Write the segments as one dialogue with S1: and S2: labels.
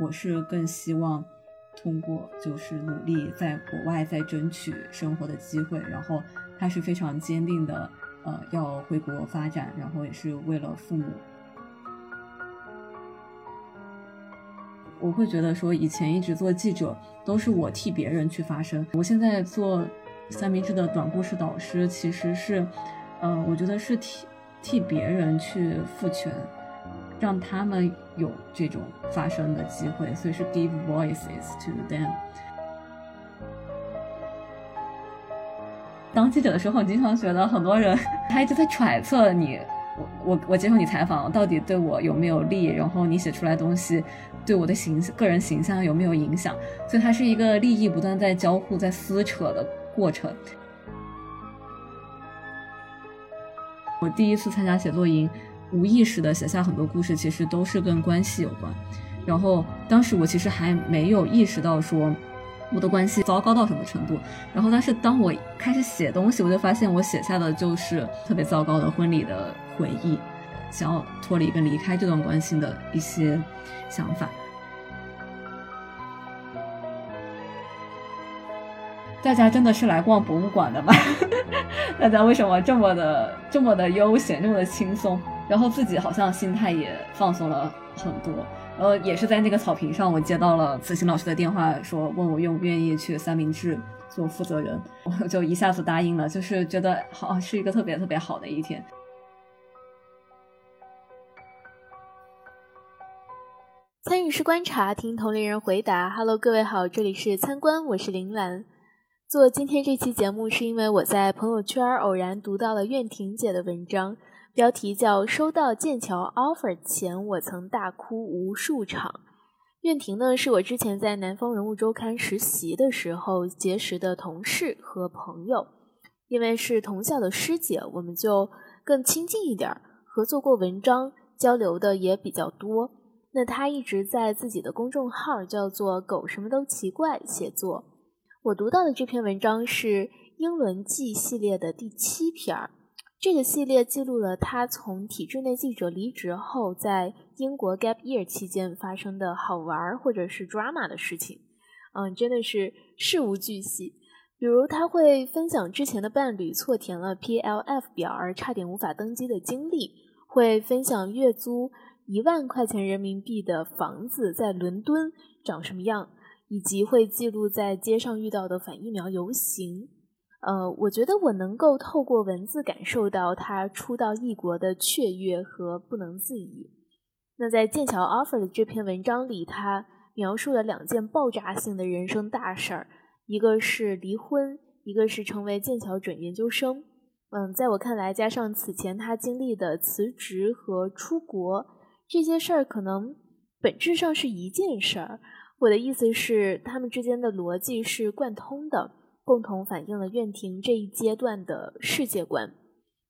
S1: 我是更希望通过就是努力在国外再争取生活的机会，然后他是非常坚定的，呃，要回国发展，然后也是为了父母。我会觉得说，以前一直做记者都是我替别人去发声，我现在做三明治的短故事导师，其实是，呃，我觉得是替替别人去赋权，让他们有这种发声的机会，所以是 give voices to them。当记者的时候，经常觉得很多人他一直在揣测你。我我我接受你采访，到底对我有没有利？然后你写出来东西对我的形个人形象有没有影响？所以它是一个利益不断在交互、在撕扯的过程。我第一次参加写作营，无意识的写下很多故事，其实都是跟关系有关。然后当时我其实还没有意识到说。我的关系糟糕到什么程度？然后，但是当我开始写东西，我就发现我写下的就是特别糟糕的婚礼的回忆，想要脱离跟离开这段关系的一些想法。大家真的是来逛博物馆的吗？大家为什么这么的这么的悠闲，这么的轻松？然后自己好像心态也放松了很多。呃，也是在那个草坪上，我接到了慈心老师的电话，说问我愿不愿意去三明治做负责人，我就一下子答应了，就是觉得好是一个特别特别好的一天。
S2: 参与式观察，听同龄人回答。Hello，各位好，这里是参观，我是林兰。做今天这期节目，是因为我在朋友圈偶然读到了苑婷姐的文章。标题叫“收到剑桥 offer 前，我曾大哭无数场”。苑婷呢，是我之前在南方人物周刊实习的时候结识的同事和朋友，因为是同校的师姐，我们就更亲近一点，合作过文章，交流的也比较多。那她一直在自己的公众号叫做“狗什么都奇怪”写作。我读到的这篇文章是《英伦记》系列的第七篇儿。这个系列记录了他从体制内记者离职后，在英国 gap year 期间发生的好玩或者是 drama 的事情。嗯，真的是事无巨细。比如他会分享之前的伴侣错填了 PLF 表而差点无法登机的经历，会分享月租一万块钱人民币的房子在伦敦长什么样，以及会记录在街上遇到的反疫苗游行。呃，我觉得我能够透过文字感受到他初到异国的雀跃和不能自已。那在剑桥 offer 的这篇文章里，他描述了两件爆炸性的人生大事儿，一个是离婚，一个是成为剑桥准研究生。嗯，在我看来，加上此前他经历的辞职和出国这些事儿，可能本质上是一件事儿。我的意思是，他们之间的逻辑是贯通的。共同反映了苑婷这一阶段的世界观，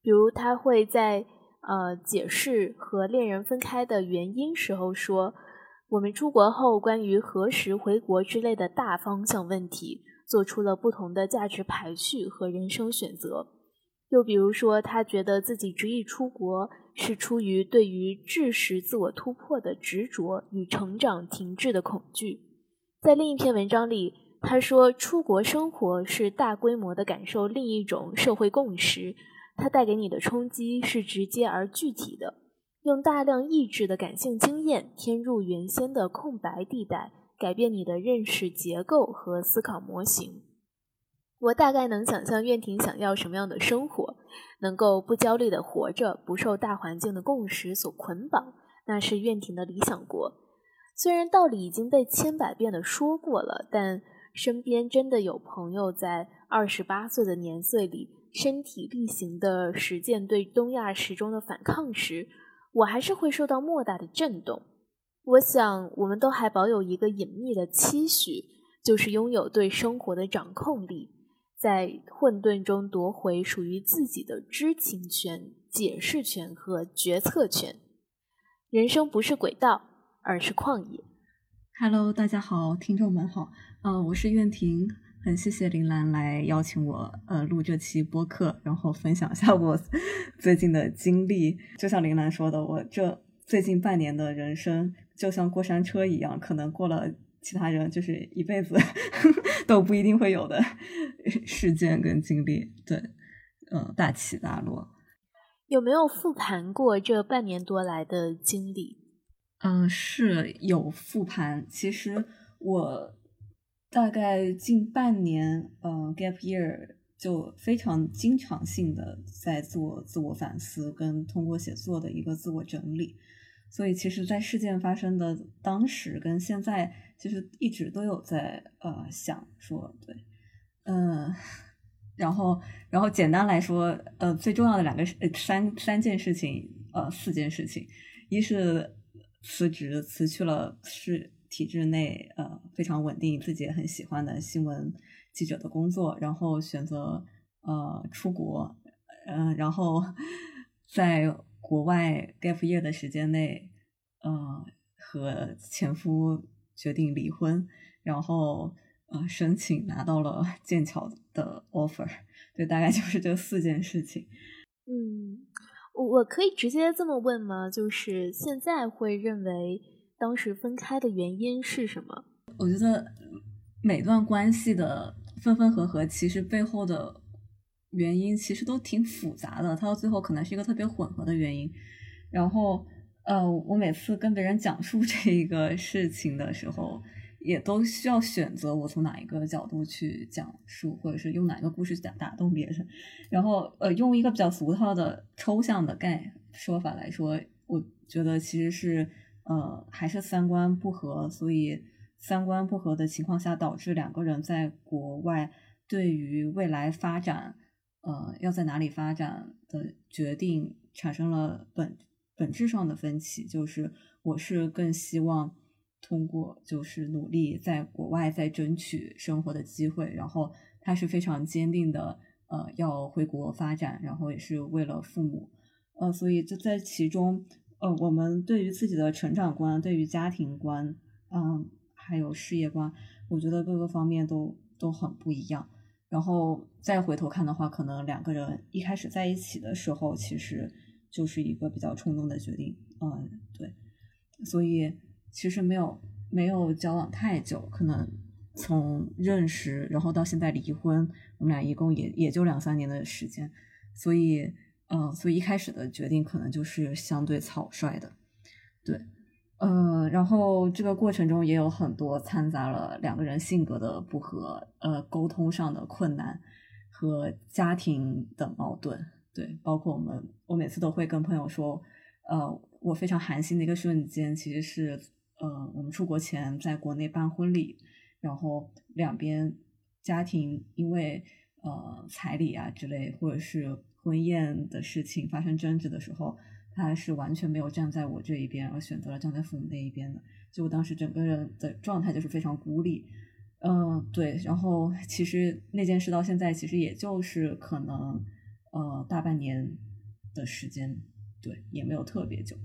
S2: 比如他会在呃解释和恋人分开的原因时候说，我们出国后关于何时回国之类的大方向问题，做出了不同的价值排序和人生选择。又比如说，他觉得自己执意出国是出于对于知识自我突破的执着与成长停滞的恐惧。在另一篇文章里。他说：“出国生活是大规模的感受另一种社会共识，它带给你的冲击是直接而具体的。用大量意志的感性经验填入原先的空白地带，改变你的认识结构和思考模型。我大概能想象苑婷想要什么样的生活：能够不焦虑的活着，不受大环境的共识所捆绑，那是苑婷的理想国。虽然道理已经被千百遍的说过了，但……”身边真的有朋友在二十八岁的年岁里身体力行的实践对东亚时钟的反抗时，我还是会受到莫大的震动。我想，我们都还保有一个隐秘的期许，就是拥有对生活的掌控力，在混沌中夺回属于自己的知情权、解释权和决策权。人生不是轨道，而是旷野。
S1: Hello，大家好，听众们好。呃，我是苑婷，很谢谢林兰来邀请我，呃，录这期播客，然后分享一下我 最近的经历。就像林兰说的，我这最近半年的人生就像过山车一样，可能过了其他人就是一辈子 都不一定会有的 事件跟经历。对，嗯，大起大落。
S2: 有没有复盘过这半年多来的经历？
S1: 嗯，是有复盘。其实我大概近半年，呃，gap year 就非常经常性的在做自我反思，跟通过写作的一个自我整理。所以，其实，在事件发生的当时跟现在，其实一直都有在呃想说，对，嗯，然后，然后简单来说，呃，最重要的两个呃三三件事情，呃，四件事情，一是辞职，辞去了是体制内呃非常稳定、自己也很喜欢的新闻记者的工作，然后选择呃出国，嗯，然后 在。国外 gap year 的时间内，呃，和前夫决定离婚，然后呃，申请拿到了 剑桥的 offer，对，大概就是这四件事情。
S2: 嗯，我我可以直接这么问吗？就是现在会认为当时分开的原因是什么？
S1: 我觉得每段关系的分分合合，其实背后的。原因其实都挺复杂的，它到最后可能是一个特别混合的原因。然后，呃，我每次跟别人讲述 这一个事情的时候，也都需要选择我从哪一个角度去讲述，或者是用哪一个故事去打打动别人。然后，呃，用一个比较俗套的抽象的概说法来说，我觉得其实是，呃，还是三观不合，所以三观不合的情况下，导致两个人在国外对于未来发展。呃，要在哪里发展的决定产生了本本质上的分歧，就是我是更希望通过就是努力在国外再争取生活的机会，然后他是非常坚定的，呃，要回国发展，然后也是为了父母，呃，所以就在其中，呃，我们对于自己的成长观、对于家庭观，嗯，还有事业观，我觉得各个方面都都很不一样。然后再回头看的话，可能两个人一开始在一起的时候，其实就是一个比较冲动的决定，嗯，对，所以其实没有没有交往太久，可能从认识然后到现在离婚，我们俩一共也也就两三年的时间，所以，嗯，所以一开始的决定可能就是相对草率的，对。呃，然后这个过程中也有很多掺杂了两个人性格的不合，呃，沟通上的困难和家庭的矛盾，对，包括我们，我每次都会跟朋友说，呃，我非常寒心的一个瞬间，其实是，呃，我们出国前在国内办婚礼，然后两边家庭因为呃彩礼啊之类，或者是婚宴的事情发生争执的时候。他是完全没有站在我这一边，而选择了站在父母那一边的。就我当时整个人的状态就是非常孤立，嗯，对。然后其实那件事到现在其实也就是可能呃大半年的时间，对，也没有特别久。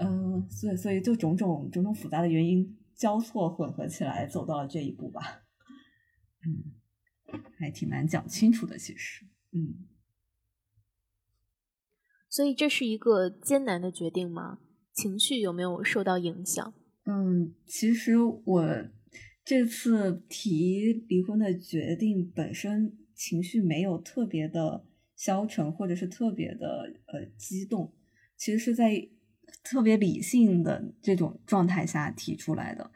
S1: 嗯，所以所以就种种种种复杂的原因交错混合起来走到了这一步吧。嗯，还挺难讲清楚的，其实，嗯。
S2: 所以这是一个艰难的决定吗？情绪有没有受到影响？
S1: 嗯，其实我这次提离婚的决定本身情绪没有特别的消沉，或者是特别的呃激动，其实是在特别理性的这种状态下提出来的，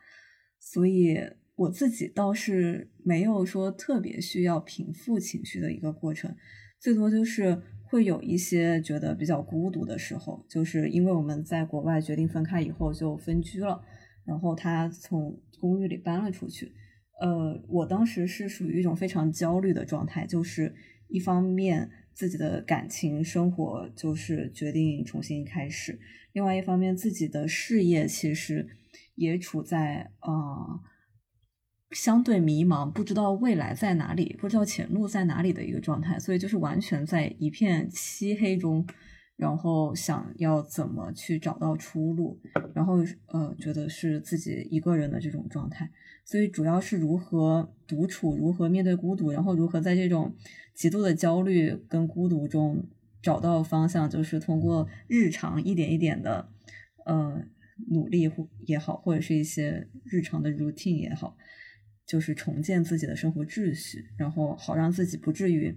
S1: 所以我自己倒是没有说特别需要平复情绪的一个过程，最多就是。会有一些觉得比较孤独的时候，就是因为我们在国外决定分开以后就分居了，然后他从公寓里搬了出去。呃，我当时是属于一种非常焦虑的状态，就是一方面自己的感情生活就是决定重新开始，另外一方面自己的事业其实也处在啊。相对迷茫，不知道未来在哪里，不知道前路在哪里的一个状态，所以就是完全在一片漆黑中，然后想要怎么去找到出路，然后呃，觉得是自己一个人的这种状态，所以主要是如何独处，如何面对孤独，然后如何在这种极度的焦虑跟孤独中找到方向，就是通过日常一点一点的。呃努力或也好，或者是一些日常的 routine 也好，就是重建自己的生活秩序，然后好让自己不至于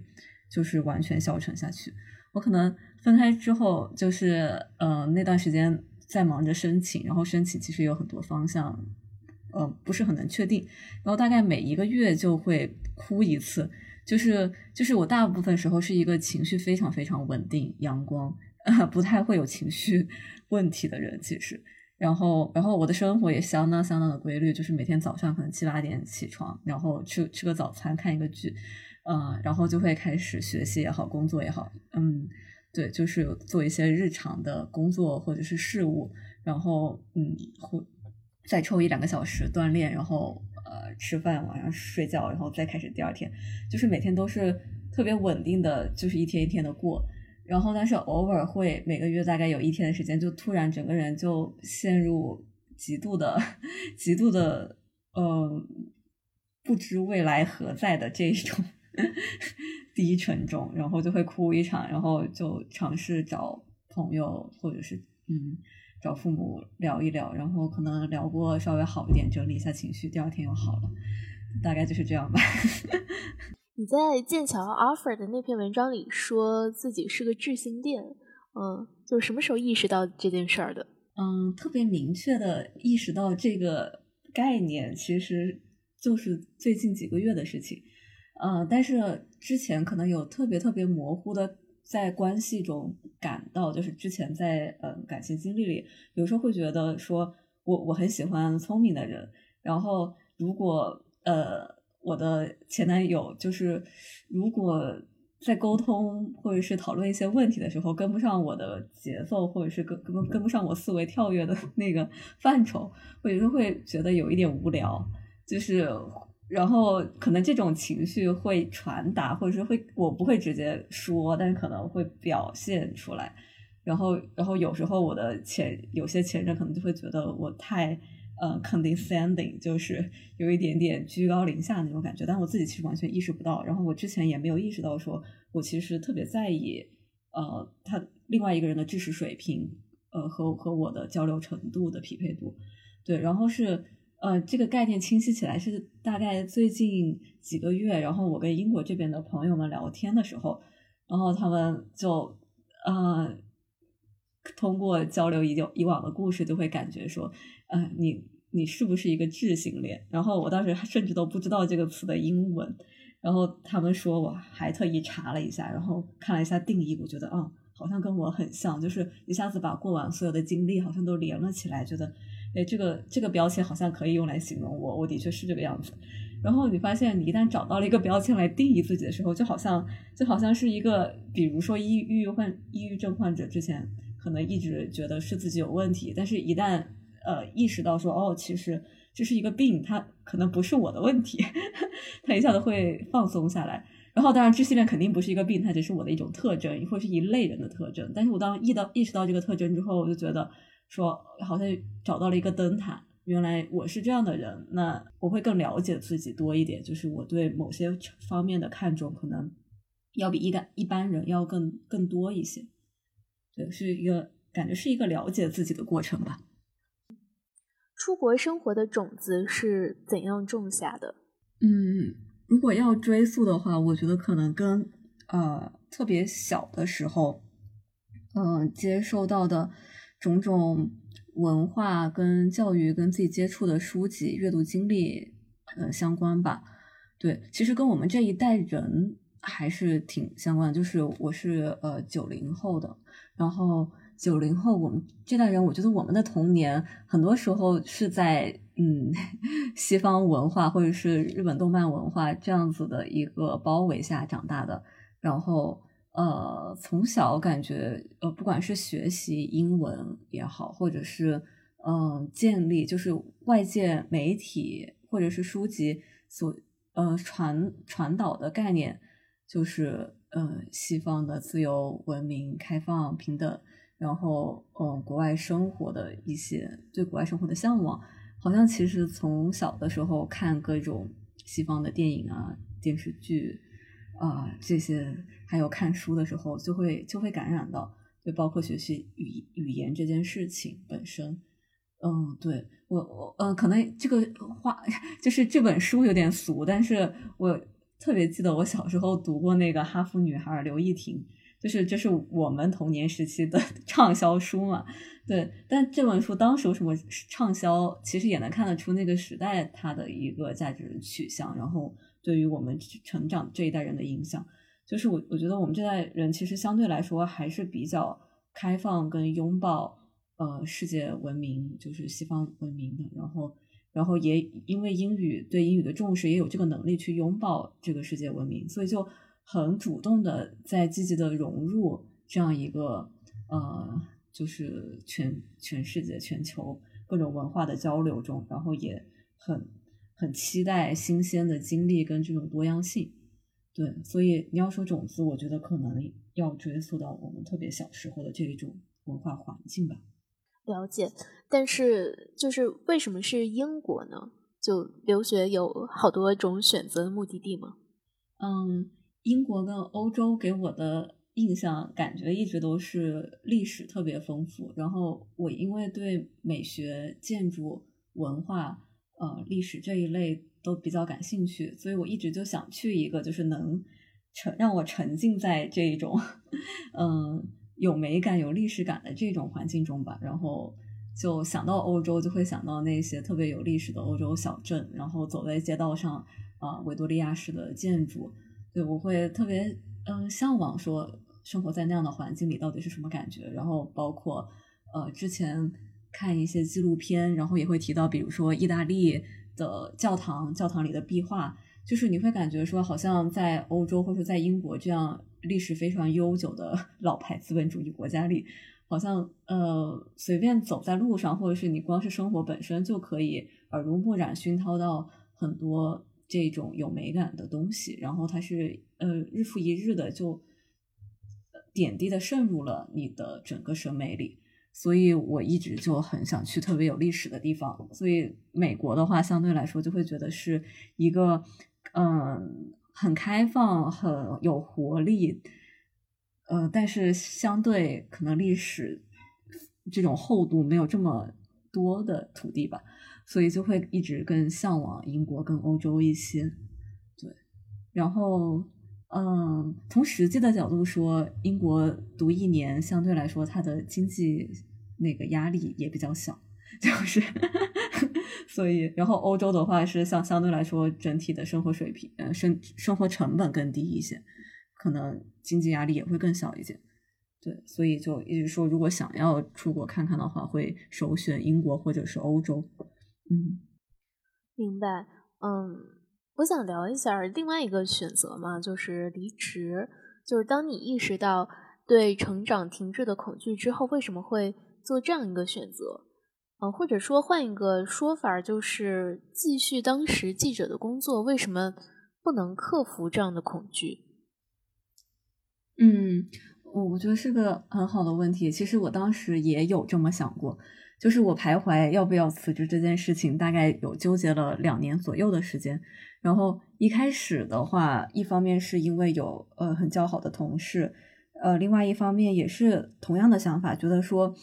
S1: 就是完全消沉下去。我可能分开之后，就是呃那段时间在忙着申请，然后申请其实有很多方向，呃不是很能确定，然后大概每一个月就会哭一次，就是就是我大部分时候是一个情绪非常非常稳定、阳光，不太会有情绪问题的人，其实。然后，然后我的生活也相当相当的规律，就是每天早上可能七八点起床，然后吃吃个早餐，看一个剧，呃，然后就会开始学习也好，工作也好，嗯，对，就是做一些日常的工作或者是事务，然后嗯，会再抽一两个小时锻炼，然后呃吃饭，晚上睡觉，然后再开始第二天，就是每天都是特别稳定的，就是一天一天的过。然后，但是偶尔会每个月大概有一天的时间，就突然整个人就陷入极度的、极度的，呃，不知未来何在的这种 低沉中，然后就会哭一场，然后就尝试找朋友或者是嗯找父母聊一聊，然后可能聊过稍微好一点，整理一下情绪，第二天又好了，大概就是这样吧。
S2: 你在剑桥 offer 的那篇文章里说自己是个智性恋，嗯，就是什么时候意识到这件事儿的？
S1: 嗯，特别明确的意识到这个概念，其实就是最近几个月的事情。呃，但是之前可能有特别特别模糊的在关系中感到，就是之前在呃感情经历里，有时候会觉得说我我很喜欢聪明的人，然后如果呃。我的前男友就是，如果在沟通或者是讨论一些问题的时候跟不上我的节奏，或者是跟跟跟不上我思维跳跃的 那个范畴，我有时候会觉得有一点无聊。就是，然后可能这种情绪会传达，或者是会我不会直接说，但是可能会表现出来。然后，然后有时候我的前有些前任可能就会觉得我太。呃，condescending 就是有一点点居高临下那种感觉，但我自己其实完全意识不到。然后我之前也没有意识到，说我其实特别在意，呃，他另外一个人的知识水平，呃，和和我的交流程度的匹配度。对，然后是呃，这个概念清晰起来是大概最近几个月，然后我跟英国这边的朋友们聊天的时候，然后他们就呃。通过交流以以往的故事，就会感觉说，呃，你你是不是一个智性恋？然后我当时甚至都不知道这个词的英文，然后他们说，我还特意查了一下，然后看了一下定义，我觉得，啊，好像跟我很像，就是一下子把过往所有的经历好像都连了起来，觉得，哎，这个这个标签好像可以用来形容我，我的确是这个样子。然后你发现，你一旦找到了一个标签来定义自己的时候，就好像就好像是一个，比如说抑郁患抑郁症患者之前。可能一直觉得是自己有问题，但是一旦呃意识到说哦，其实这是一个病，它可能不是我的问题，他一下子会放松下来。然后当然，智性恋肯定不是一个病，它只是我的一种特征，或是一类人的特征。但是我当意到意识到这个特征之后，我就觉得说好像找到了一个灯塔，原来我是这样的人，那我会更了解自己多一点，就是我对某些方面的看重可能要比一般一般人要更更多一些。对，是一个感觉是一个了解自己的过程吧。
S2: 出国生活的种子是怎样种下的？
S1: 嗯，如果要追溯的话，我觉得可能跟呃特别小的时候，嗯，接受到的种种文化跟教育跟自己接触的书籍、阅读经历呃相关吧。对，其实跟我们这一代人还是挺相关的。就是我是呃九零后的。然后九零后，我们这代人，我觉得我们的童年很多时候是在嗯 西方文化或者是日本动漫文化这样子的一个包围下长大的。然后呃，从小感觉呃，不管是学习英文也好，或者是嗯建立就是外界媒体或者是书籍所呃传传导的概念，就是。呃，西方的自由、文明、开放、平等，然后，嗯，国外生活的一些对国外生活的向往，好像其实从小的时候看各种西方的电影啊、电视剧啊这些，还有看书的时候，就会就会感染到。就包括学习语语言这件事情本身。嗯，对我我呃，可能这个话 就是这本书有点俗，但是我特别记得我小时候读过那个哈佛女孩刘亦婷，就是这是我们童年时期的 畅销书嘛。对，但这本书当时为什么畅销，其实也能看得出那个时代它的一个价值取向，然后对于我们成长这一代人的影响。就是我我觉得我们这代人其实相对来说还是比较开放跟拥抱。呃，世界文明就是西方文明的，然后，然后也因为英语对英语的重视，也有这个能力去拥抱这个世界文明，所以就很主动的在积极的融入这样一个呃，就是全全世界、全球各种文化的交流中，然后也很很期待新鲜的经历跟这种多样性。对，所以你要说种子，我觉得可能要追溯到我们特别小时候的这一种文化环境吧。
S2: 了解，但是就是为什么是英国呢？就留学有好多种选择的目的地吗？
S1: 嗯，英国跟欧洲给我的印象感觉一直都是历史特别丰富，然后我因为对美学、建筑、文化、呃历史这一类都比较感兴趣，所以我一直就想去一个就是能沉让我沉浸在这种嗯。有美感、有历史感的这种环境中吧，然后就想到欧洲，就会想到那些特别有历史的欧洲小镇，然后走在街道上，啊，维多利亚式的建筑，对我会特别嗯向往，说生活在那样的环境里到底是什么感觉。然后包括呃之前看一些纪录片，然后也会提到，比如说意大利的教堂，教堂里的壁画，就是你会感觉说，好像在欧洲或者在英国这样。历史非常悠久的 老牌资本主义国家里，好像呃随便走在路上，或者是你光是生活本身就可以耳濡目染熏陶到很多这种有美感的东西，然后它是呃日复一日的就点滴的渗入了你的整个审美里，所以我一直就很想去特别有历史的地方，所以美国的话相对来说就会觉得是一个嗯。很开放，很有活力，呃，但是相对可能历史这种厚度没有这么多的土地吧，所以就会一直更向往英国跟欧洲一些。对，然后，嗯，从实际的角度说，英国读一年相对来说，它的经济那个压力也比较小，就是。所以，然后欧洲的话是相相对来说整体的生活水平，呃，生生活成本更低一些，可能经济压力也会更小一些。对，所以就一直说，如果想要出国看看的话，会首选英国或者是欧洲。嗯，
S2: 明白。嗯，我想聊一下另外一个选择嘛，就是离职。就是当你意识到对成长停滞的恐惧之后，为什么会做这样一个选择？嗯，或者说换一个说法，就是继续当时记者的工作，为什么不能克服这样的恐惧？
S1: 嗯，我我觉得是个很好的问题。其实我当时也有这么想过，就是我徘徊要不要辞职这件事情，大概有纠结了两年左右的时间。然后一开始的话，一方面是因为有呃很较好的同事，呃，另外一方面也是同样的想法，觉得说。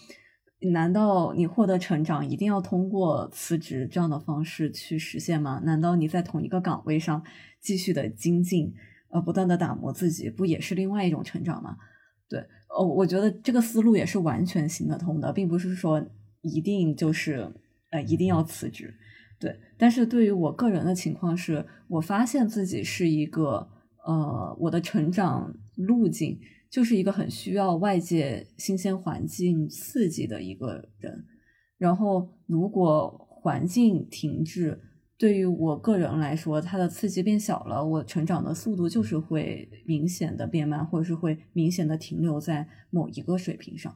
S1: 难道你获得成长一定要通过辞职这样的方式去实现吗？难道你在同一个岗位上继续的精进，呃，不断的打磨自己，不也是另外一种成长吗？对，哦，我觉得这个思路也是完全行得通的，并不是说一定就是呃一定要辞职。对，但是对于我个人的情况是，我发现自己是一个呃，我的成长路径。就是一个很需要外界新鲜环境刺激的一个人，然后如果环境停滞，对于我个人来说，它的刺激变小了，我成长的速度就是会明显的变慢，或者是会明显的停留在某一个水平上。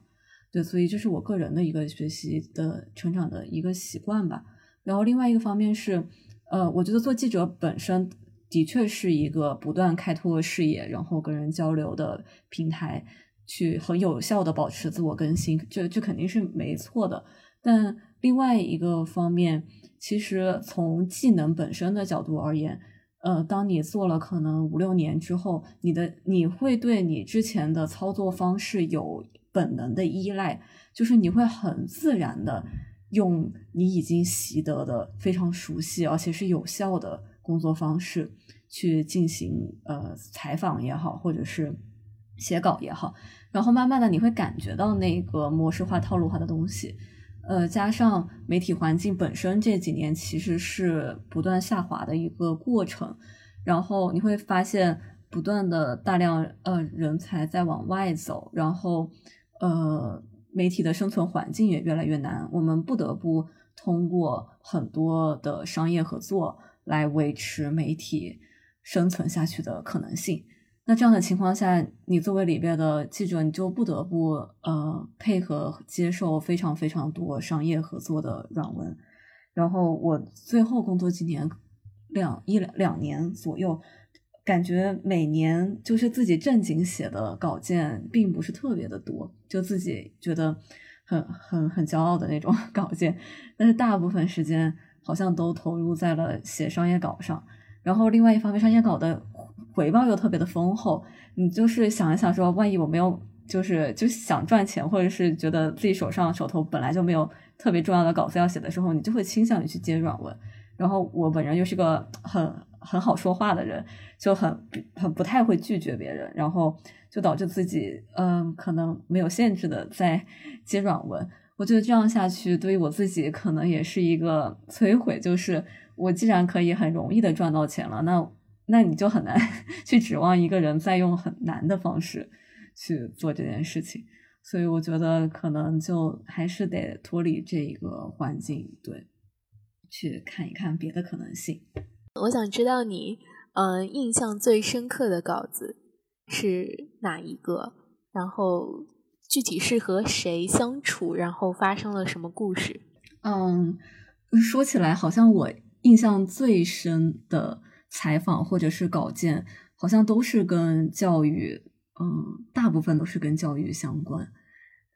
S1: 对，所以这是我个人的一个学习的成长的一个习惯吧。然后另外一个方面是，呃，我觉得做记者本身。的确是一个不断开拓视野，然后跟人交流的平台，去很有效的保持自我更新，这这肯定是没错的。但另外一个方面，其实从技能本身的角度而言，呃，当你做了可能五六年之后，你的你会对你之前的操作方式有本能的依赖，就是你会很自然的用你已经习得的非常熟悉而且是有效的工作方式去进行呃采访也好，或者是写稿也好，然后慢慢的你会感觉到那个模式化、套路化的东西，呃，加上媒体环境本身这几年其实是不断下滑的一个过程，然后你会发现。不断的大量呃人才在往外走，然后呃媒体的生存环境也越来越难，我们不得不通过很多的商业合作来维持媒体生存下去的可能性。那这样的情况下，你作为里边的记者，你就不得不呃配合接受非常非常多商业合作的软文。然后我最后工作几年，两一两两年左右。感觉每年就是自己正经写的稿件并不是特别的多，就自己觉得很很很骄傲的那种 稿件，但是大部分时间好像都投入在了写商业稿上。然后另外一方面，商业稿的回报又特别的丰厚，你就是想一想说，万一我没有就是就想赚钱，或者是觉得自己手上手头本来就没有特别重要的稿子要写的时候，你就会倾向于去接软文。然后我本人又是个很。很好说话的人，就很很不太会拒绝别人，然后就导致自己嗯，可能没有限制的在接软文。我觉得这样下去，对于我自己可能也是一个摧毁。就是我既然可以很容易的赚到钱了，那那你就很难 去指望一个人再用很难的方式去做这件事情。所以我觉得可能就还是得脱离这个环境，对，去看一看别的可能性。
S2: 我想知道你，嗯，印象最深刻的稿子是哪一个？然后具体是和谁相处？然后发生了什么故事？
S1: 嗯，说起来，好像我印象最深的采访或者是稿件，好像都是跟教育，嗯，大部分都是跟教育相关，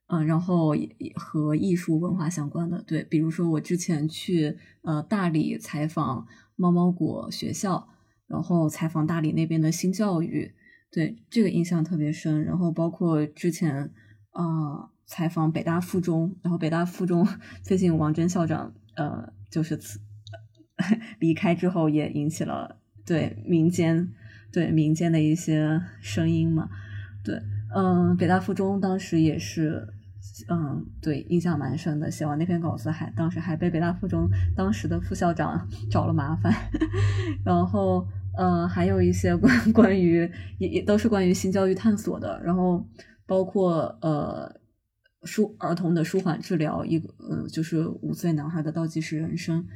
S1: 嗯，然后和艺术文化相关的。对，比如说我之前去呃大理采访。猫猫果学校，然后采访大理那边的新教育，对这个印象特别深。然后包括之前啊采访北大附中，然后北大附中 最近王真校长呃就是辞 离开之后，也引起了对民间对民间的一些声音嘛。对，嗯，北大附中当时也是。嗯，对，印象蛮深的。写完那篇稿子，还当时还被北大附中当时的副校长找了麻烦。然后，嗯，还有一些关 关于也也都是关于新教育探索的。然后，包括呃，舒儿童的舒缓治疗，一个呃，就是五岁男孩的倒计时人生，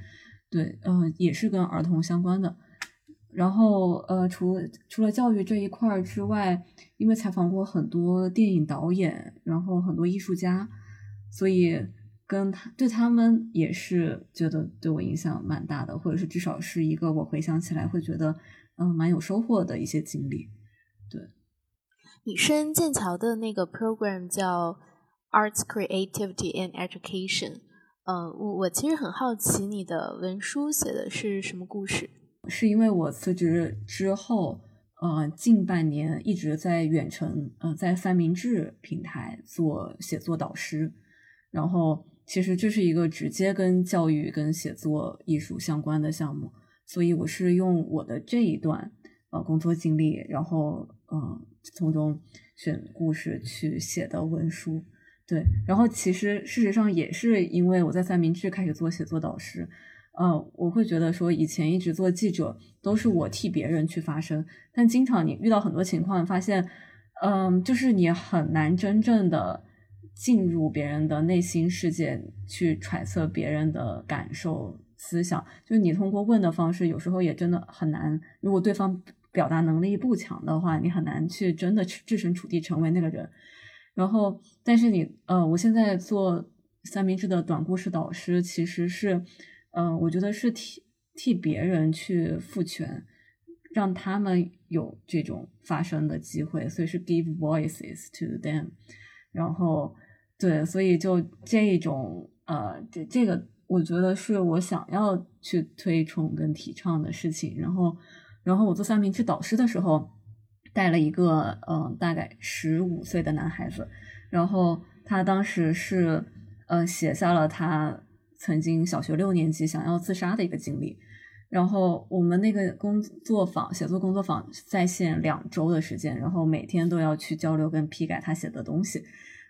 S1: 对，嗯，也是跟儿童相关的。然后，呃，除除了教育这一块之外，因为采访过很多电影导演，然后很多艺术家，所以跟他对他们也是觉得对我影响蛮大的，或者是至少是一个我回想起来会觉得嗯蛮有收获的一些经历。对，
S2: 你升剑桥的那个 program 叫 Arts Creativity and Education，嗯，我我其实很好奇你的文书写的是什么故事。
S1: 是因为我辞职之后，呃，近半年一直在远程，呃，在三明治平台做写作导师，然后其实这是一个直接跟教育、跟写作艺术相关的项目，所以我是用我的这一段呃工作经历，然后嗯从中选故事去写的文书，对，然后其实事实上也是因为我在三明治开始做写作导师。嗯，我会觉得说，以前一直做记者都是我替别人去发声，但经常你遇到很多情况，发现，嗯，就是你很难真正的进入别人的内心世界去揣测别人的感受、思想。就是你通过问的方式，有时候也真的很难。如果对方表达能力不强的话，你很难去真的置身处地成为那个人。然后，但是你，呃，我现在做三明治的短故事导师，其实是。嗯，我觉得是替替别人去赋权，让他们有这种发声的机会，所以是 give voices to them。然后，对，所以就这种呃，这这个我觉得是我想要去推崇跟提倡的事情。然后，然后我做三明治导师的时候，带了一个嗯，大概十五岁的男孩子。然后他当时是呃写下了他曾经小学六年级想要自杀的一个经历。然后我们那个工作坊写作工作坊在线两周的时间，然后每天都要去交流跟批改他写的东西。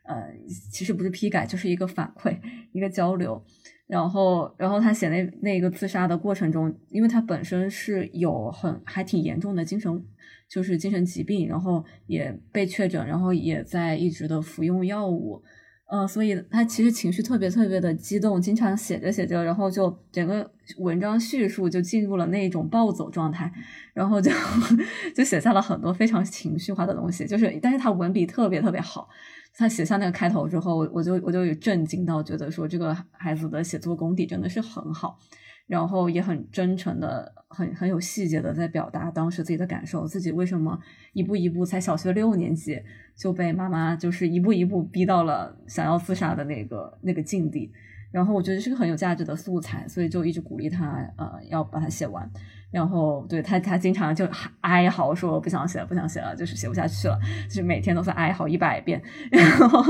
S1: 呃，其实不是批改，就是一个反馈，一个交流。然后，然后他写那那个自杀的过程中，因为他本身是有很还挺严重的精神，就是精神疾病，然后也被确诊，然后也在一直的服用药物。呃，所以他其实情绪特别特别的激动，经常写着写着，然后就整个文章叙述就进入了那种暴走状态，然后就 就写下了很多非常情绪化的东西，就是但是他文笔特别特别好。他写下那个开头之后，我就我就震惊到，觉得说这个孩子的写作功底真的是很好，然后也很真诚的、很很有细节的在表达当时自己的感受，自己为什么一步一步才小学六年级就被妈妈就是一步一步逼到了想要自杀的那个那个境地。然后我觉得是个很有价值的素材，所以就一直鼓励他，呃，要把它写完。然后对他，他经常就哀嚎说不想写了，不想写了，就是写不下去了，就是每天都在哀嚎一百遍。然后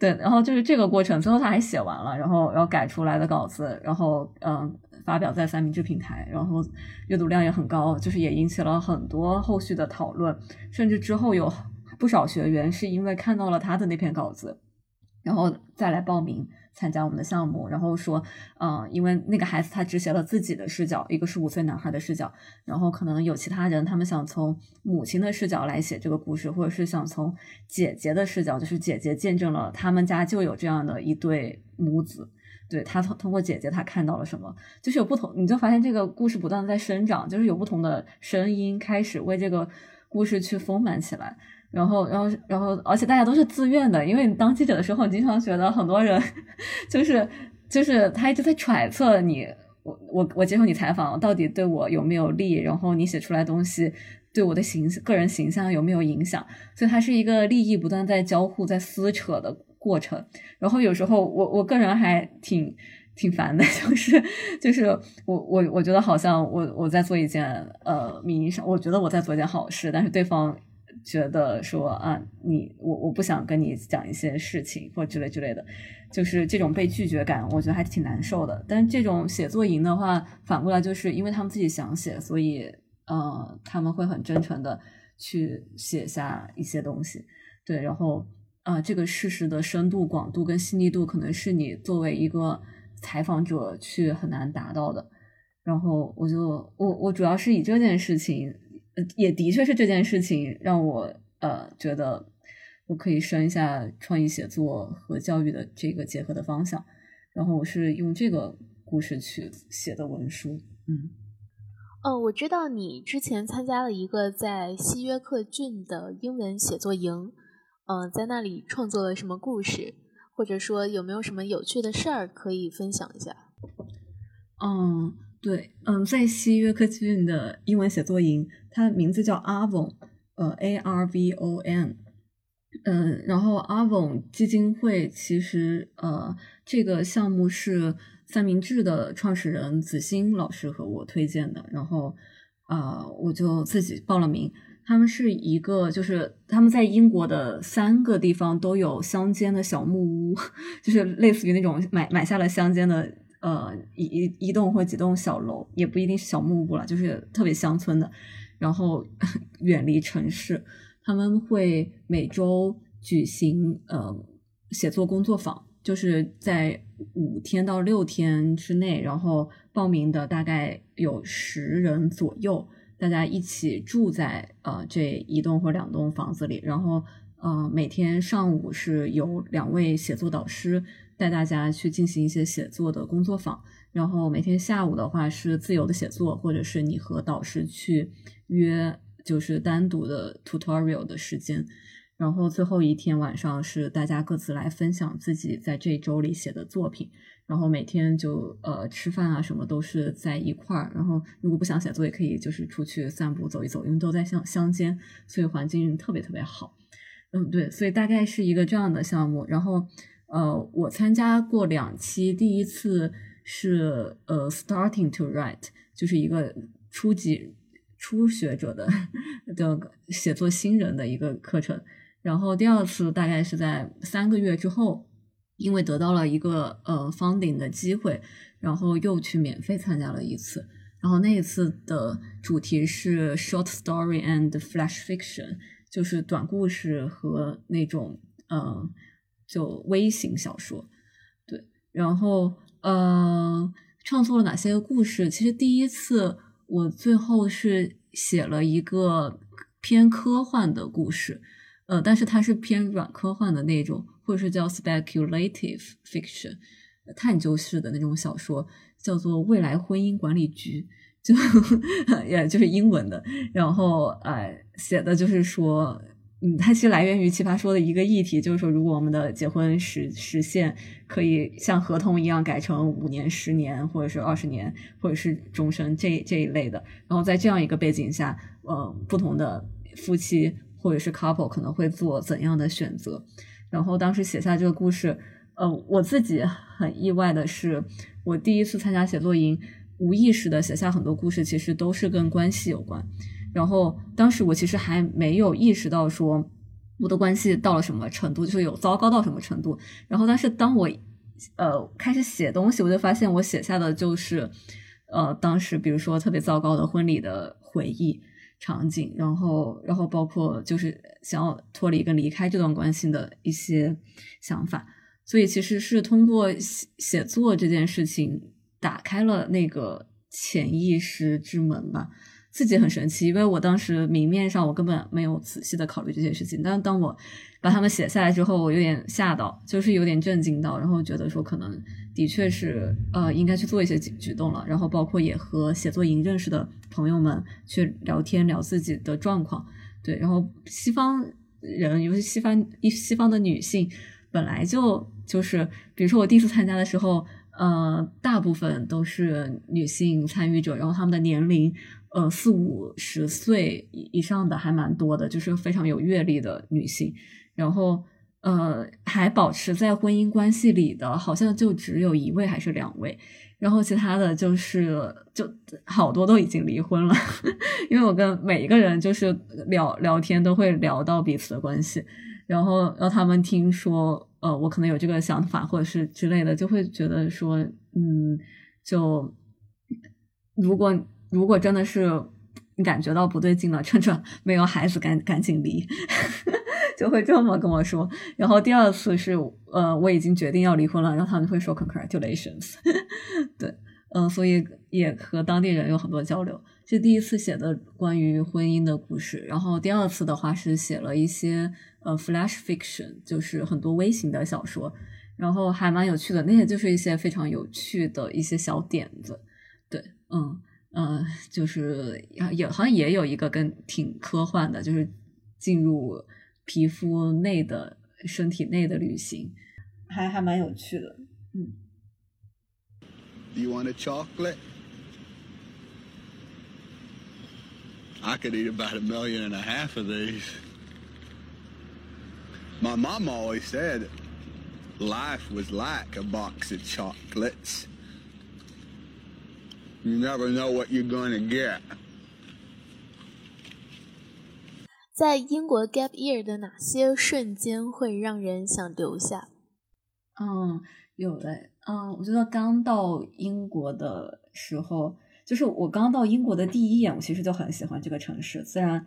S1: 对，然后就是这个过程，最后他还写完了，然后然后改出来的稿子，然后嗯，发表在三明治平台，然后阅读量也很高，就是也引起了很多后续的讨论，甚至之后有不少学员是因为看到了他的那篇稿子，然后再来报名。参加我们的项目，然后说，嗯，因为那个孩子他只写了自己的视角，一个是五岁男孩的视角，然后可能有其他人，他们想从母亲的视角来写这个故事，或者是想从姐姐的视角，就是姐姐见证了他们家就有这样的一对母子，对他通通过姐姐他看到了什么，就是有不同，你就发现这个故事不断的在生长，就是有不同的声音开始为这个故事去丰满起来。然后，然后，然后，而且大家都是自愿的，因为你当记者的时候，你经常觉得很多人 就是就是他一直在揣测你，我我我接受你采访到底对我有没有利，然后你写出来东西对我的形个人形象有没有影响，所以它是一个利益不断在交互、在撕扯的过程。然后有时候我我个人还挺挺烦的，就是就是我我我觉得好像我我在做一件呃名义上，我觉得我在做一件好事，但是对方。觉得说啊，你我我不想跟你讲一些事情或之类之类的，就是这种被拒绝感，我觉得还挺难受的。但这种写作营的话，反过来就是因为他们自己想写，所以呃，他们会很真诚的去写下一些东西。对，然后啊，这个事实的深度、广度跟细腻度，可能是你作为一个采访者去很难达到的。然后我就我我主要是以这件事情。也的确是这件事情让我呃觉得我可以升一下创意写作和教育的这个结合的方向，然后我是用这个故事去写的文书。嗯，
S2: 哦，我知道你之前参加了一个在西约克郡的英文写作营，嗯，在那里创作了什么故事，或者说有没有什么有趣的事儿可以分享一下？
S1: 嗯。对，嗯，在西约克郡的英文写作营，它的名字叫 Avon，呃，A R V O N，嗯，然后 Avon 基金会其实，呃，这个项目是三明治的创始人子欣老师和我推荐的，然后，啊，我就自己报了名。他们是一个，就是他们在英国的三个地方都有乡间的小木屋，就是类似于那种买买下了乡间的。呃，一一一栋或几栋小楼，也不一定是小木屋了，就是特别乡村的，然后 远离城市。他们会每周举行呃写作工作坊，就是在五天到六天之内，然后报名的大概有十人左右，大家一起住在呃这一栋或两栋房子里，然后呃每天上午是有两位写作导师。带大家去进行一些写作的工作坊，然后每天下午的话是自由的写作，或者是你和导师去约，就是单独的 tutorial 的时间，然后最后一天晚上是大家各自来分享自己在这周里写的作品，然后每天就呃吃饭啊什么都是在一块儿，然后如果不想写作也可以就是出去散步走一走，因为都在乡乡间，所以环境特别特别好，嗯对，所以大概是一个这样的项目，然后。呃，我参加过两期，第一次是呃，starting to write，就是一个初级初学者的的写作新人的一个课程。然后第二次大概是在三个月之后，因为得到了一个呃 funding 的机会，然后又去免费参加了一次。然后那一次的主题是 short story and flash fiction，就是短故事和那种呃就微型小说。对，然后呃创作了哪些故事？其实第一次我最后是写了一个偏科幻的故事。呃，但是它是偏软科幻的那种，或者是叫 speculative fiction，探究式的那种小说，叫做《未来婚姻管理局》，就也就是英文的。然后，呃，写的就是说，嗯，它其实来源于《奇葩说》的一个议题，就是说，如果我们的结婚实实现可以像合同一样改成五年、十年，或者是二十年，或者是终身这这一类的。然后在这样一个背景下，呃，不同的夫妻。或者是 couple 可能会做怎样的选择？然后当时写下这个故事，呃，我自己很意外的是，我第一次参加写作营，无意识的写下很多故事，其实都是跟关系有关。然后当时我其实还没有意识到说我的关系到了什么程度，就是有糟糕到什么程度。然后但是当我呃开始写东西，我就发现我写下的就是呃当时比如说特别糟糕的婚礼的回忆。场景，然后，然后包括就是想要脱离跟离开这段关系的一些想法，所以其实是通过写写作这件事情打开了那个潜意识之门吧。自己很神奇，因为我当时明面上我根本没有仔细的考虑这些事情，但当我把他们写下来之后，我有点吓到，就是有点震惊到，然后觉得说可能的确是呃应该去做一些举动了，然后包括也和写作营认识的朋友们去聊天聊自己的状况，对，然后西方人，尤其西方一西方的女性本来就就是，比如说我第一次参加的时候，呃，大部分都是女性参与者，然后他们的年龄。呃，四五十岁以上的还蛮多的，就是非常有阅历的女性。然后，呃，还保持在婚姻关系里的，好像就只有一位还是两位。然后其他的就是，就好多都已经离婚了。因为我跟每一个人就是聊聊天，都会聊到彼此的关系。然后让他们听说，呃，我可能有这个想法，或者是之类的，就会觉得说，嗯，就如果。如果真的是你感觉到不对劲了，趁着没有孩子赶赶紧离，就会这么跟我说。然后第二次是呃我已经决定要离婚了，然后他们会说 congratulations。对，嗯，所以也和当地人有很多交流。这第一次写的关于婚姻的故事，然后第二次的话是写了一些呃 flash fiction，就是很多微型的小说，然后还蛮有趣的，那些就是一些非常有趣的一些小点子。对，嗯。嗯，就是也好像也有一个跟挺科幻的，就是进入皮肤内的身体内的旅行，还还蛮有趣的。嗯。
S3: Do you want a chocolate? I could eat about a million and a half of these. My mom always said life was like a box of chocolates. You never know what you're going to get.
S2: 在英国 gap year 的哪些瞬间会让人想留下？
S1: 嗯，有的。嗯，我觉得刚到英国的时候，就是我刚到英国的第一眼，我其实就很喜欢这个城市。虽然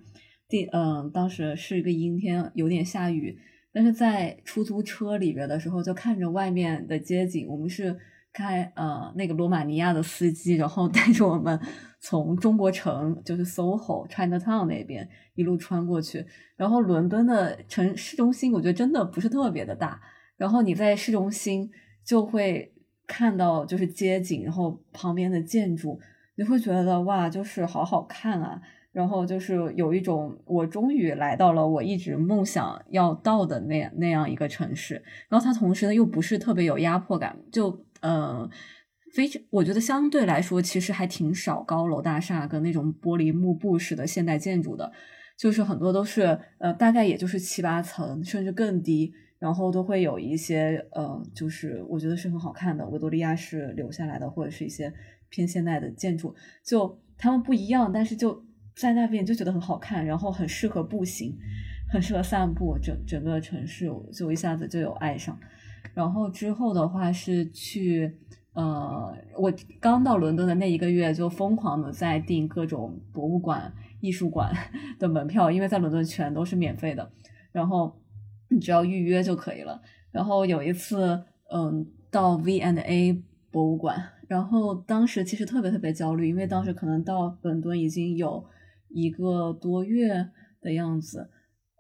S1: 第嗯当时是一个阴天，有点下雨，但是在出租车里边的时候，就看着外面的街景，我们是。开呃那个罗马尼亚的司机，然后带着我们从中国城就是 SOHO Chinatown 那边一路穿过去，然后伦敦的城市中心我觉得真的不是特别的大，然后你在市中心就会看到就是街景，然后旁边的建筑，你会觉得哇就是好好看啊，然后就是有一种我终于来到了我一直梦想要到的那那样一个城市，然后它同时呢又不是特别有压迫感，就。呃，非常，我觉得相对来说，其实还挺少高楼大厦跟那种玻璃幕布式的现代建筑的，就是很多都是呃，大概也就是七八层，甚至更低，然后都会有一些呃，就是我觉得是很好看的维多利亚式留下来的，或者是一些偏现代的建筑，就他们不一样，但是就在那边就觉得很好看，然后很适合步行。很适合散步，整整个城市就一下子就有爱上。然后之后的话是去，呃，我刚到伦敦的那一个月就疯狂的在订各种博物馆、艺术馆 的门票，因为在伦敦全都是免费的，然后只要预约就可以了。然后有一次，嗯，到 V and A 博物馆，然后当时其实特别特别焦虑，因为当时可能到伦敦已经有一个多月的样子，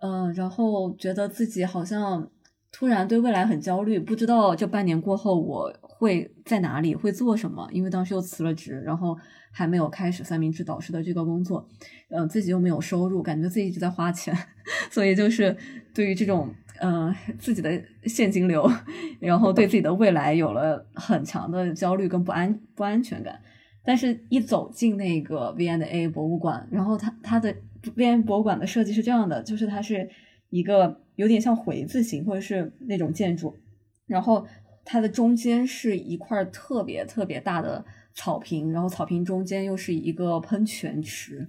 S1: 嗯，然后觉得自己好像。突然对未来很焦虑，不知道这半年过后我会在哪里，会做什么。因为当时又辞了职，然后还没有开始三明治导师的这个工作，嗯，自己又没有收入，感觉自己一直在花钱，所以就是对于这种嗯自己的现金流，然后对自己的未来有了很强的焦虑跟不安不安全感。但是，一走进那个 V N A 博物馆，然后它它的 V N 博物馆的设计是这样的，就是它是一个。有点像回字形或者是那种建筑，然后它的中间是一块特别特别大的草坪，然后草坪中间又是一个喷泉池，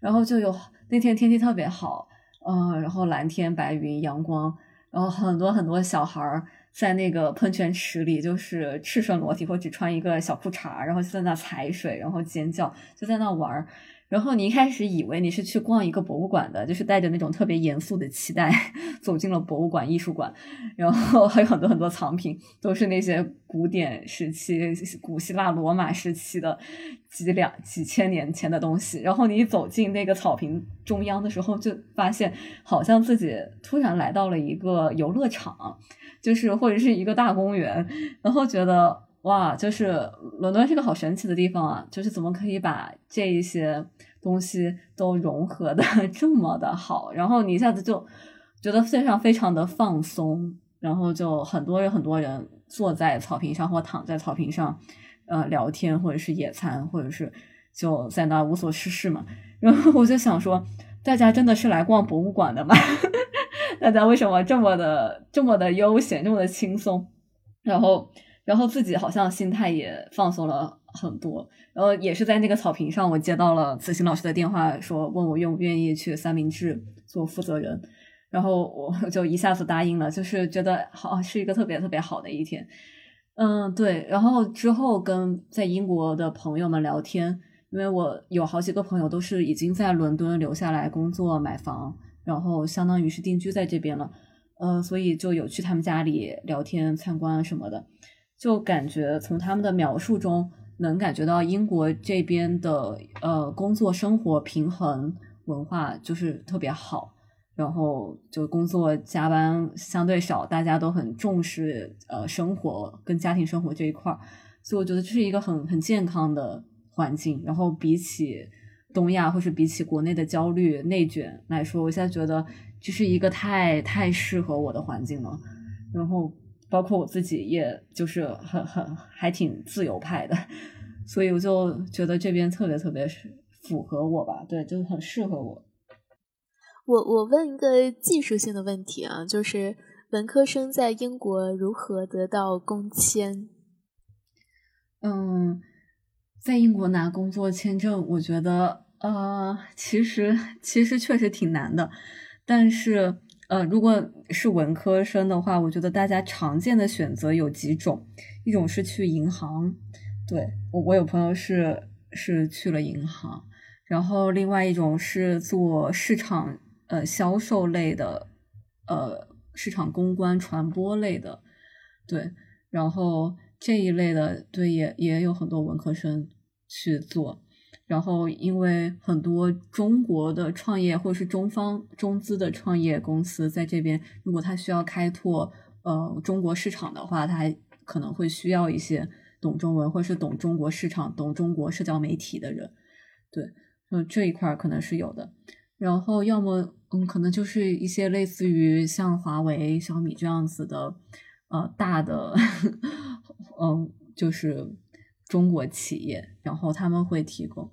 S1: 然后就有那天天气特别好，嗯，然后蓝天白云阳光，然后很多很多小孩儿在那个喷泉池里就是赤身裸体或只穿一个小裤衩，然后就在那踩水，然后尖叫，就在那玩。然后你一开始以为你是去逛一个博物馆的，就是带着那种特别严肃的期待 走进了博物馆、艺术馆，然后还有很多很多藏品，都是那些古典时期、古希腊、罗马时期的几两几千年前的东西。然后你走进那个草坪中央的时候，就发现好像自己突然来到了一个游乐场，就是或者是一个大公园，然后觉得。哇，就是伦敦是个好神奇的地方啊！就是怎么可以把这一些东西都融合的 这么的好，然后你一下子就觉得非常非常的放松，然后就很多人很多人坐在草坪上或躺在草坪上，呃，聊天或者是野餐，或者是就在那无所事事嘛。然后我就想说，大家真的是来逛博物馆的吗？大家为什么这么的这么的悠闲，这么的轻松？然后。然后自己好像心态也放松了很多，然后也是在那个草坪上，我接到了子欣老师的电话，说问我愿不愿意去三明治做负责人，然后我就一下子答应了，就是觉得好是一个特别特别好的一天，嗯，对。然后之后跟在英国的朋友们聊天，因为我有好几个朋友都是已经在伦敦留下来工作、买房，然后相当于是定居在这边了，嗯，所以就有去他们家里聊天、参观什么的。就感觉从他们的描述中能感觉到英国这边的呃工作生活平衡文化就是特别好，然后就工作加班相对少，大家都很重视呃生活跟家庭生活这一块儿，所以我觉得这是一个很很健康的环境。然后比起东亚或是比起国内的焦虑内卷来说，我现在觉得这是一个太太适合我的环境了。然后。包括我自己，也就是很很还挺自由派的，所以我就觉得这边特别特别符合我吧，对，就是很适合我。
S2: 我我问一个技术性的问题啊，就是文科生在英国如何得到工签？
S1: 嗯，在英国拿工作签证，我觉得呃，其实其实确实挺难的，但是。呃，如果是文科生的话，我觉得大家常见的选择有几种，一种是去银行，对我我有朋友是是去了银行，然后另外一种是做市场呃销售类的，呃市场公关传播类的，对，然后这一类的对也也有很多文科生去做。然后，因为很多中国的创业或者是中方中资的创业公司在这边，如果他需要开拓呃中国市场的话，他可能会需要一些懂中文或者是懂中国市场、懂中国社交媒体的人。对，嗯，这一块可能是有的。然后，要么嗯，可能就是一些类似于像华为、小米这样子的呃大的，嗯，就是中国企业，然后他们会提供。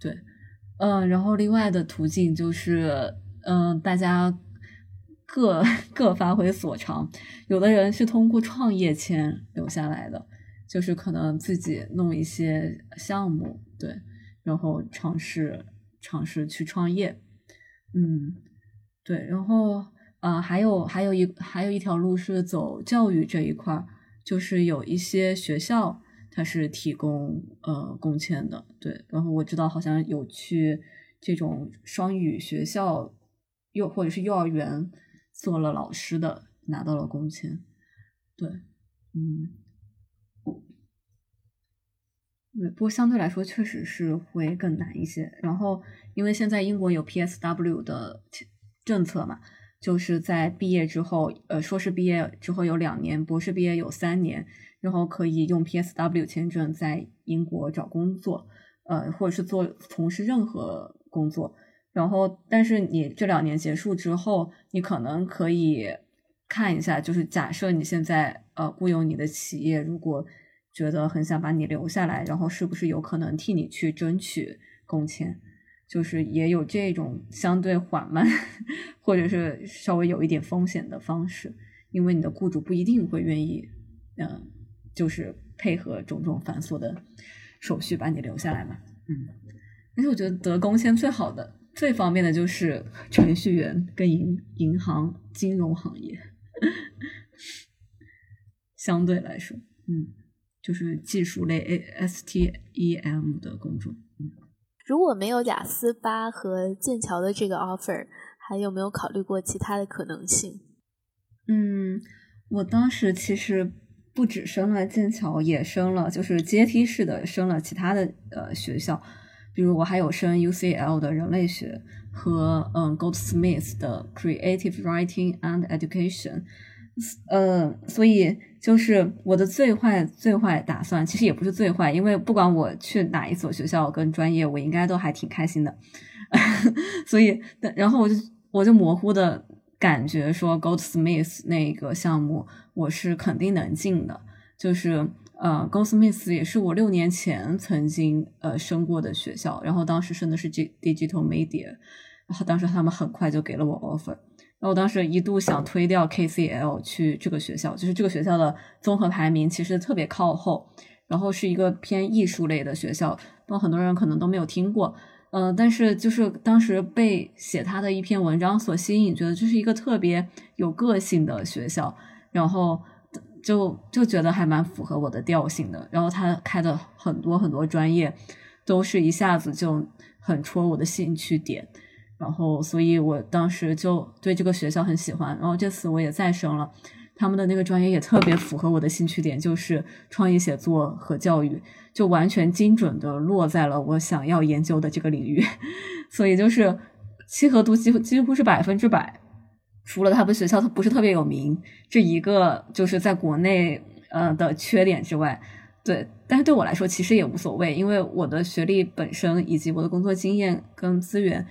S1: 对，嗯，然后另外的途径就是，嗯，大家各各发挥所长，有的人是通过创业签留下来的，就是可能自己弄一些项目，对，然后尝试尝试去创业，嗯，对，然后呃，还有还有一还有一条路是走教育这一块，就是有一些学校它是提供呃工签的，对，然后我知道好像有去这种双语学校幼或者是幼儿园做了老师的拿到了工签，对，嗯。对，不过相对来说确实是会更难一些。然后，因为现在英国有 PSW 的政策嘛，就是在毕业之后，呃，硕士毕业之后有两年，博士毕业有三年，然后可以用 PSW 签证在英国找工作，呃，或者是做从事任何工作。然后，但是你这两年结束之后，你可能可以看一下，就是假设你现在呃雇佣你的企业如果。觉得很想把你留下来，然后是不是有可能替你去争取工签？就是也有这种相对缓慢，或者是稍微有一点风险的方式，因为你的雇主不一定会愿意，嗯，就是配合种种繁琐的手续把你留下来嘛。嗯，而且我觉得得工签最好的、最方便的就是程序员跟银银行、金融行业，相对来说，嗯。就是技术类 A S T E M 的工作。
S2: 如果没有雅思八和剑桥的这个 offer，还有没有考虑过其他的可能性？
S1: 嗯，我当时其实不止升了剑桥，也升了，就是阶梯式的升了其他的呃学校，比如我还有升 U C L 的人类学和嗯 Goldsmith 的 Creative Writing and Education。呃，所以就是我的最坏最坏打算，其实也不是最坏，因为不管我去哪一所学校跟专业，我应该都还挺开心的。所以，然后我就我就模糊的感觉说，Goldsmith 那个项目我是肯定能进的。就是呃，Goldsmith 也是我六年前曾经呃升过的学校，然后当时升的是 Digital Media，然后当时他们很快就给了我 offer。然后我当时一度想推掉 KCL 去这个学校，就是这个学校的综合排名其实特别靠后，然后是一个偏艺术类的学校，那很多人可能都没有听过，嗯，但是就是当时被写他的一篇文章所吸引，觉得这是一个特别有个性的学校，然后就就觉得还蛮符合我的调性的。然后他开的很多很多专业，都是一下子就很戳我的兴趣点。然后，所以我当时就对这个学校很喜欢。然后这次我也再升了，他们的那个专业也特别符合我的兴趣点，就是创意写作和教育，就完全精准的落在了我想要研究的这个领域。所以就是契合度几乎几乎是百分之百。除了他们学校它不是特别有名这一个就是在国内呃的缺点之外，对，但是对我来说其实也无所谓，因为我的学历本身以及我的工作经验跟资源。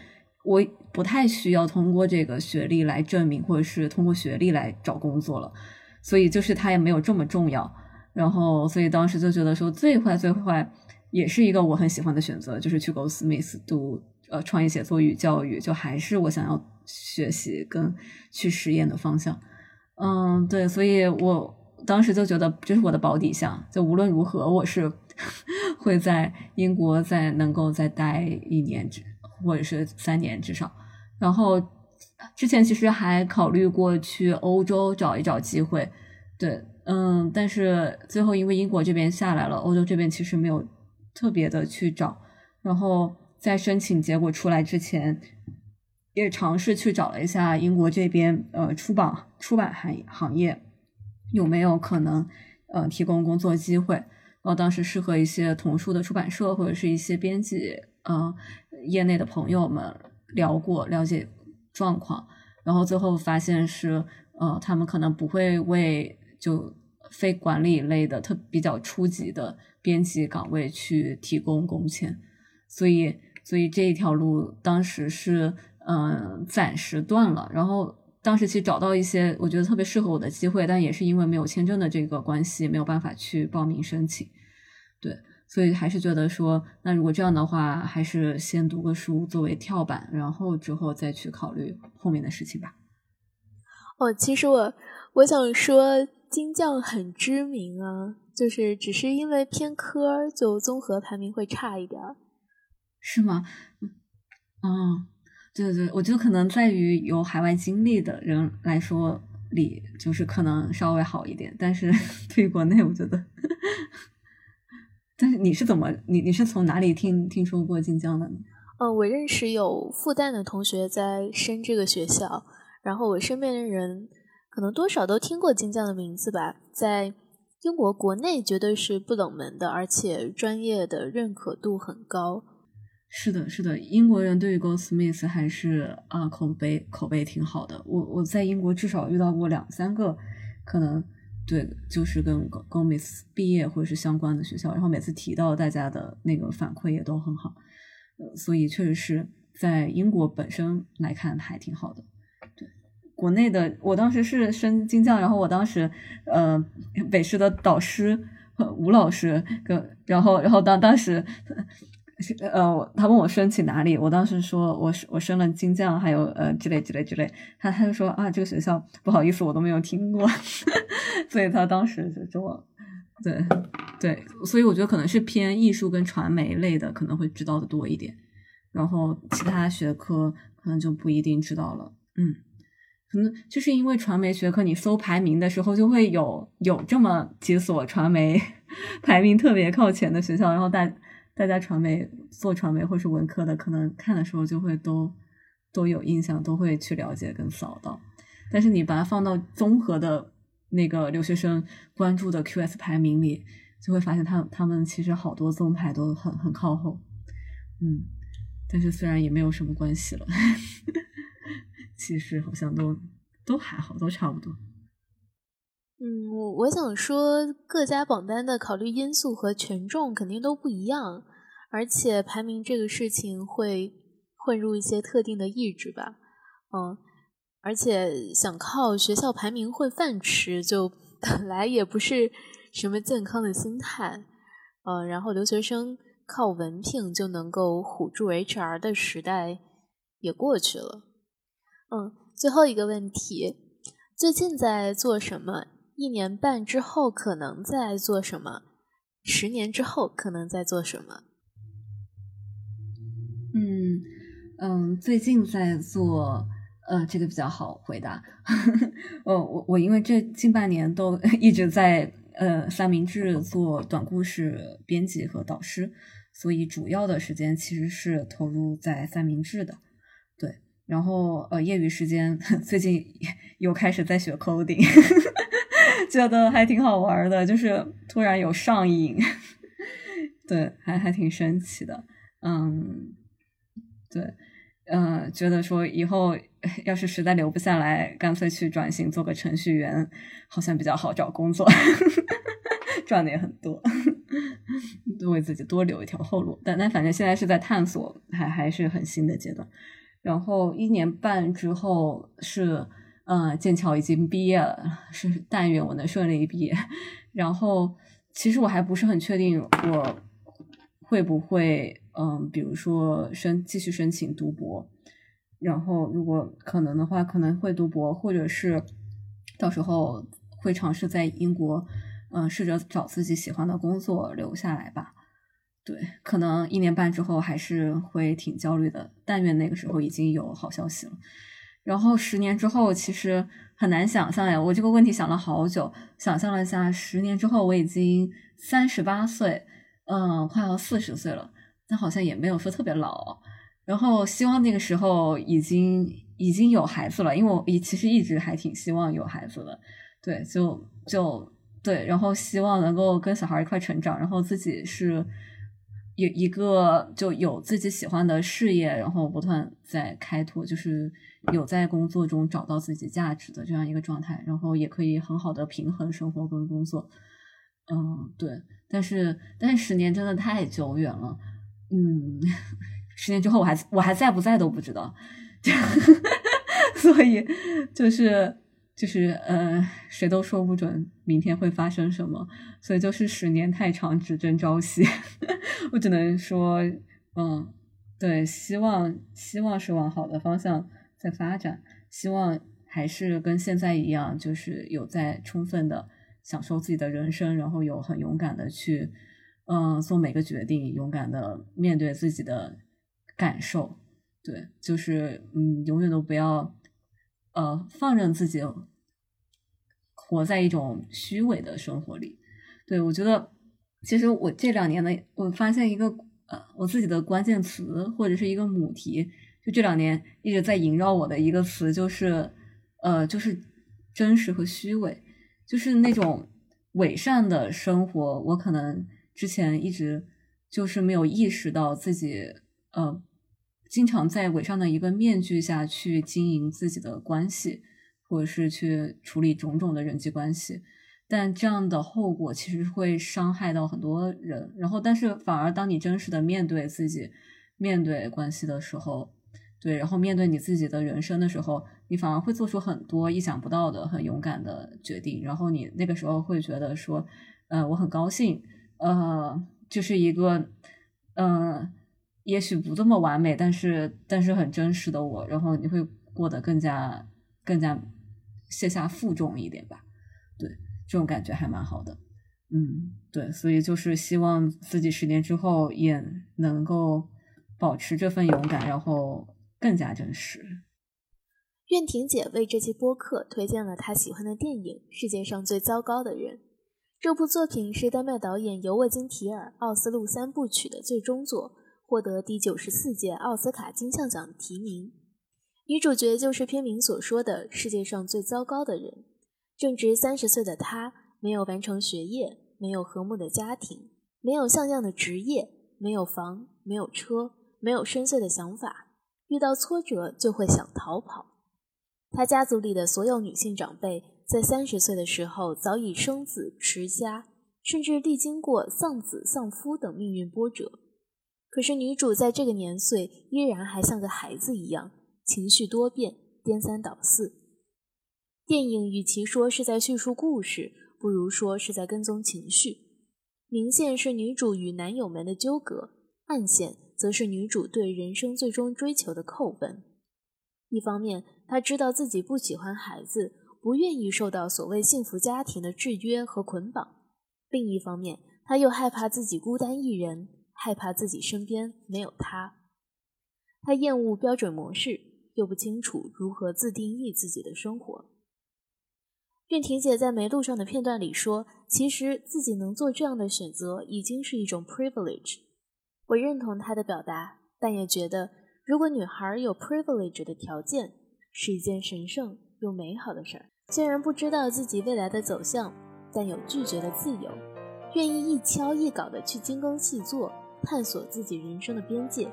S1: 我不太需要通过这个学历来证明，或者是通过学历来找工作了，所以就是它也没有这么重要。然后，所以当时就觉得说，最坏最坏也是一个我很喜欢的选择，就是去 Go Smith 读呃创意写作与教育，就还是我想要学习跟去实验的方向。嗯，对，所以我当时就觉得这是我的保底项，就无论如何我是 会在英国再能够再待一年之。或者是三年至少，然后之前其实还考虑过去欧洲找一找机会，对，嗯，但是最后因为英国这边下来了，欧洲这边其实没有特别的去找，然后在申请结果出来之前，也尝试去找了一下英国这边呃出版出版行行业有没有可能呃提供工作机会，然后当时是和一些童书的出版社或者是一些编辑。嗯，业内的朋友们聊过，了解状况，然后最后发现是，呃，他们可能不会为就非管理类的特比较初级的编辑岗位去提供工签，所以，所以这一条路当时是嗯暂时断了。然后当时其实找到一些我觉得特别适合我的机会，但也是因为没有签证的这个关系，没有办法去报名申请，对。所以还是觉得说，那如果这样的话，还是先读个书作为跳板，然后之后再去考虑后面的事情吧。
S2: 哦，其实我我想说，金匠很知名啊，就是只是因为偏科，就综合排名会差一点。
S1: 是吗？嗯，对对，我觉得可能在于有海外经历的人来说，里就是可能稍微好一点，但是 对于国内，我觉得。但是你是怎么你你是从哪里听听说过晋江的呢？
S2: 呃，我认识有复旦的同学在升这个学校，然后我身边的人可能多少都听过晋江的名字吧，在英国国内绝对是不冷门的，而且专业的认可度很高。
S1: 是的，是的，英国人对于 Goldsmith 还是啊口碑口碑挺好的。我我在英国至少遇到过两三个，可能对，就是跟 Goldsmith 毕业或者是相关的学校，然后每次提到大家的那个反馈也都很好，呃，所以确实是在英国本身来看还挺好的。对，国内的我当时是升金匠，然后我当时呃北师的导师吴老师跟然后然后当当时。呃，他问我申请哪里，我当时说我我升了金匠，还有呃之类之类之类，他他就说啊，这个学校不好意思，我都没有听过，所以他当时就就我，对对，所以我觉得可能是偏艺术跟传媒类的，可能会知道的多一点，然后其他学科可能就不一定知道了，嗯，可能就是因为传媒学科，你搜排名的时候就会有有这么几所传媒 排名特别靠前的学校，然后大。大家传媒做传媒或是文科的，可能看的时候就会都都有印象，都会去了解跟扫到。但是你把它放到综合的那个留学生关注的 QS 排名里，就会发现他他们其实好多综排都很很靠后。嗯，但是虽然也没有什么关系了，其实好像都都还好，都差不多。
S2: 嗯，我我想说，各家榜单的考虑因素和权重肯定都不一样，而且排名这个事情会混入一些特定的意志吧。嗯，而且想靠学校排名混饭吃，就 本来也不是什么健康的心态。嗯，然后留学生靠文凭就能够唬住 HR 的时代也过去了。嗯，最后一个问题，最近在做什么？一年半之后可能在做什么？十年之后可能在做什么？
S1: 嗯嗯，最近在做，呃，这个比较好回答。我我我因为这近半年都 一直在呃三明治做短故事编辑和导师，所以主要的时间其实是投入在三明治的。对，然后呃，业余时间 最近又开始在学 coding。觉得还挺好玩的，就是突然有上瘾，对，还还挺神奇的，嗯，对，嗯，觉得说以后要是实在留不下来，干脆去转型做个程序员，好像比较好找工作，赚的也很多，都 为自己多留一条后路。但但反正现在是在探索，还还是很新的阶段。然后一年半之后是。嗯，剑桥已经毕业了，是但愿我能顺利毕业。然后，其实我还不是很确定我会不会，嗯，比如说申继续申请读博。然后，如果可能的话，可能会读博，或者是到时候会尝试在英国，嗯，试着找自己喜欢的工作留下来吧。对，可能一年半之后还是会挺焦虑的。但愿那个时候已经有好消息了。然后十年之后，其实很难想象呀。我这个问题想了好久，想象了一下，十年之后我已经三十八岁，嗯，快要四十岁了，但好像也没有说特别老。然后希望那个时候已经已经有孩子了，因为我其实一直还挺希望有孩子的。对，就就对，然后希望能够跟小孩一块成长，然后自己是有一个就有自己喜欢的事业，然后不断在开拓，就是。有在工作中找到自己价值的这样一个状态，然后也可以很好的平衡生活跟工作。嗯，对。但是，但是十年真的太久远了。嗯，十年之后我还我还在不在都不知道。所以，就是就是呃，谁都说不准明天会发生什么。所以就是十年太长，只争朝夕。我只能说，嗯，对，希望希望是往好的方向。在发展，希望还是跟现在一样，就是有在充分的享受自己的人生，然后有很勇敢的去，嗯，做每个决定，勇敢的面对自己的感受。对，就是嗯，永远都不要呃放任自己活在一种虚伪的生活里。对我觉得，其实我这两年呢，我发现一个呃我自己的关键词或者是一个母题，就这两年一直在萦绕我的一个词就是呃就是真实和虚伪，就是那种伪善的生活，我可能之前一直就是没有意识到自己呃。经常在伪善的一个面具下去经营自己的关系，或者是去处理种种的人际关系，但这样的后果其实会伤害到很多人。然后，但是反而当你真实的面对自己、面对关系的时候，对，然后面对你自己的人生的时候，你反而会做出很多意想不到的、很勇敢的决定。然后你那个时候会觉得说，呃，我很高兴，呃，就是一个，嗯。也许不这么完美，但是但是很真实的我，然后你会过得更加更加卸下负重一点吧？对，这种感觉还蛮好的。嗯，对，所以就是希望自己十年之后也能够保持这份勇敢，然后更加真实。
S2: 苑婷姐为这期播客推荐了她喜欢的电影《世界上最糟糕的人》。这部作品是丹麦导演尤沃金·提尔《奥斯陆三部曲》的最终作。获得第九十四届奥斯卡金像奖提名，女主角就是片名所说的世界上最糟糕的人。正值三十岁的她，没有完成学业，没有和睦的家庭，没有像样的职业，没有房，没有车，没有深邃的想法。遇到挫折就会想逃跑。她家族里的所有女性长辈，在三十岁的时候早已生子持家，甚至历经过丧子丧夫等命运波折。可是女主在这个年岁依然还像个孩子一样，情绪多变，颠三倒四。电影与其说是在叙述故事，不如说是在跟踪情绪。明线是女主与男友们的纠葛，暗线则是女主对人生最终追求的叩问。一方面，她知道自己不喜欢孩子，不愿意受到所谓幸福家庭的制约和捆绑；另一方面，他又害怕自己孤单一人。害怕自己身边没有他，他厌恶标准模式，又不清楚如何自定义自己的生活。苑婷姐在《没路上的片段里说：“其实自己能做这样的选择，已经是一种 privilege。”我认同她的表达，但也觉得，如果女孩有 privilege 的条件，是一件神圣有美好的事儿。虽然不知道自己未来的走向，但有拒绝的自由，愿意一敲一稿的去精耕细作。探索自己人生的边界。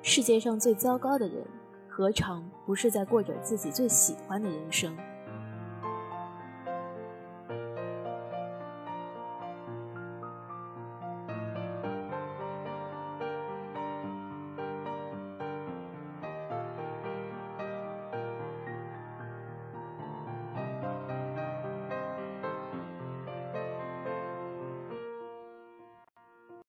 S2: 世界上最糟糕的人，何尝不是在过着自己最喜欢的人生？